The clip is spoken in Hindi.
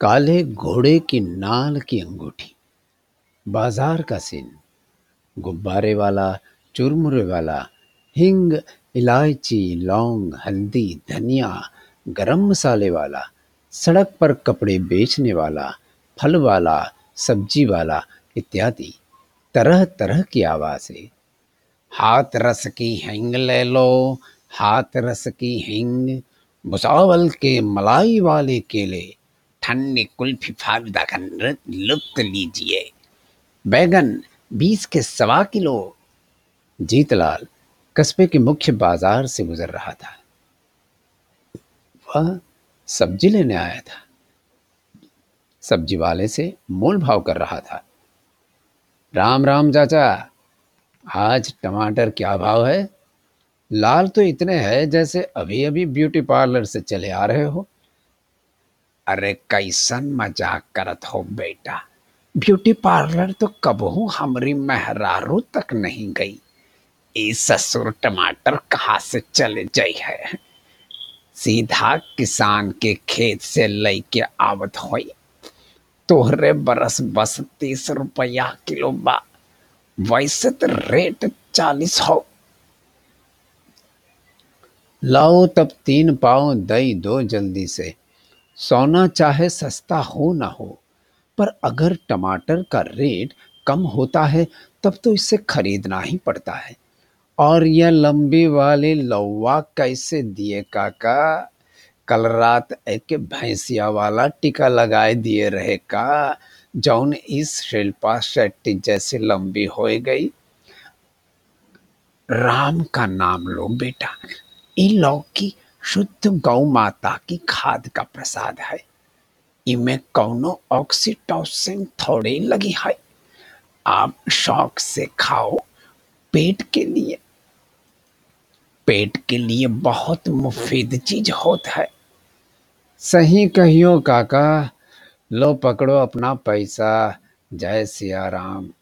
काले घोड़े की नाल की अंगूठी, बाज़ार का सीन, गुब्बारे वाला, चुरमुरे वाला, हिंग, इलायची, लौंग, हल्दी, धनिया, गरम मसाले वाला, सड़क पर कपड़े बेचने वाला, फल वाला, सब्ज़ी वाला इत्यादि तरह तरह की आवाज़ें। हाथ रस की हिंग ले लो, हाथ रस की हिंग भुसावल के मलाई वाले केले ठंडी कुल्फी फालूदा का लुत्फ लीजिए। बैगन बीस के सवा किलो। जीतलाल कस्बे के मुख्य बाज़ार से गुजर रहा था। वह सब्ज़ी लेने आया था। सब्ज़ी वाले से मोल भाव कर रहा था। राम राम चाचा, आज टमाटर क्या भाव है? लाल तो इतने हैं जैसे अभी अभी ब्यूटी पार्लर से चले आ रहे हो। अरे कैसन मज़ाक करत हो बेटा। ब्यूटी पार्लर तो कबहू हमारी मेहरारू तक नहीं गई। ये ससुर टमाटर कहाँ से चले जाई है? सीधा किसान के खेत से लेके आवत हो तोहरे बरस बस तीस रुपया किलो बा। वैसे तो रेट चालीस हो। लाओ तब तीन पाँव दई दो जल्दी से। सोना चाहे सस्ता हो ना हो, पर अगर टमाटर का रेट कम होता है, तब तो इसे खरीदना ही पड़ता है। और यह लंबी वाली लौवा कैसे दिए काका? कल रात एक भैंसिया वाला टीका लगाए दिए रहे का? जौन, इस शिल्पा शेट्टी जैसे लंबी हो गई? राम का नाम लो बेटा। ये लौकी शुद्ध गौ माता की खाद का प्रसाद है। इनमें कौनो ऑक्सीटोसिन थोड़ी लगी है। आप शौक से खाओ पेट के लिए। पेट के लिए बहुत मुफीद चीज़ होता है। सही कहियो काका, लो पकड़ो अपना पैसा। जय सिया राम।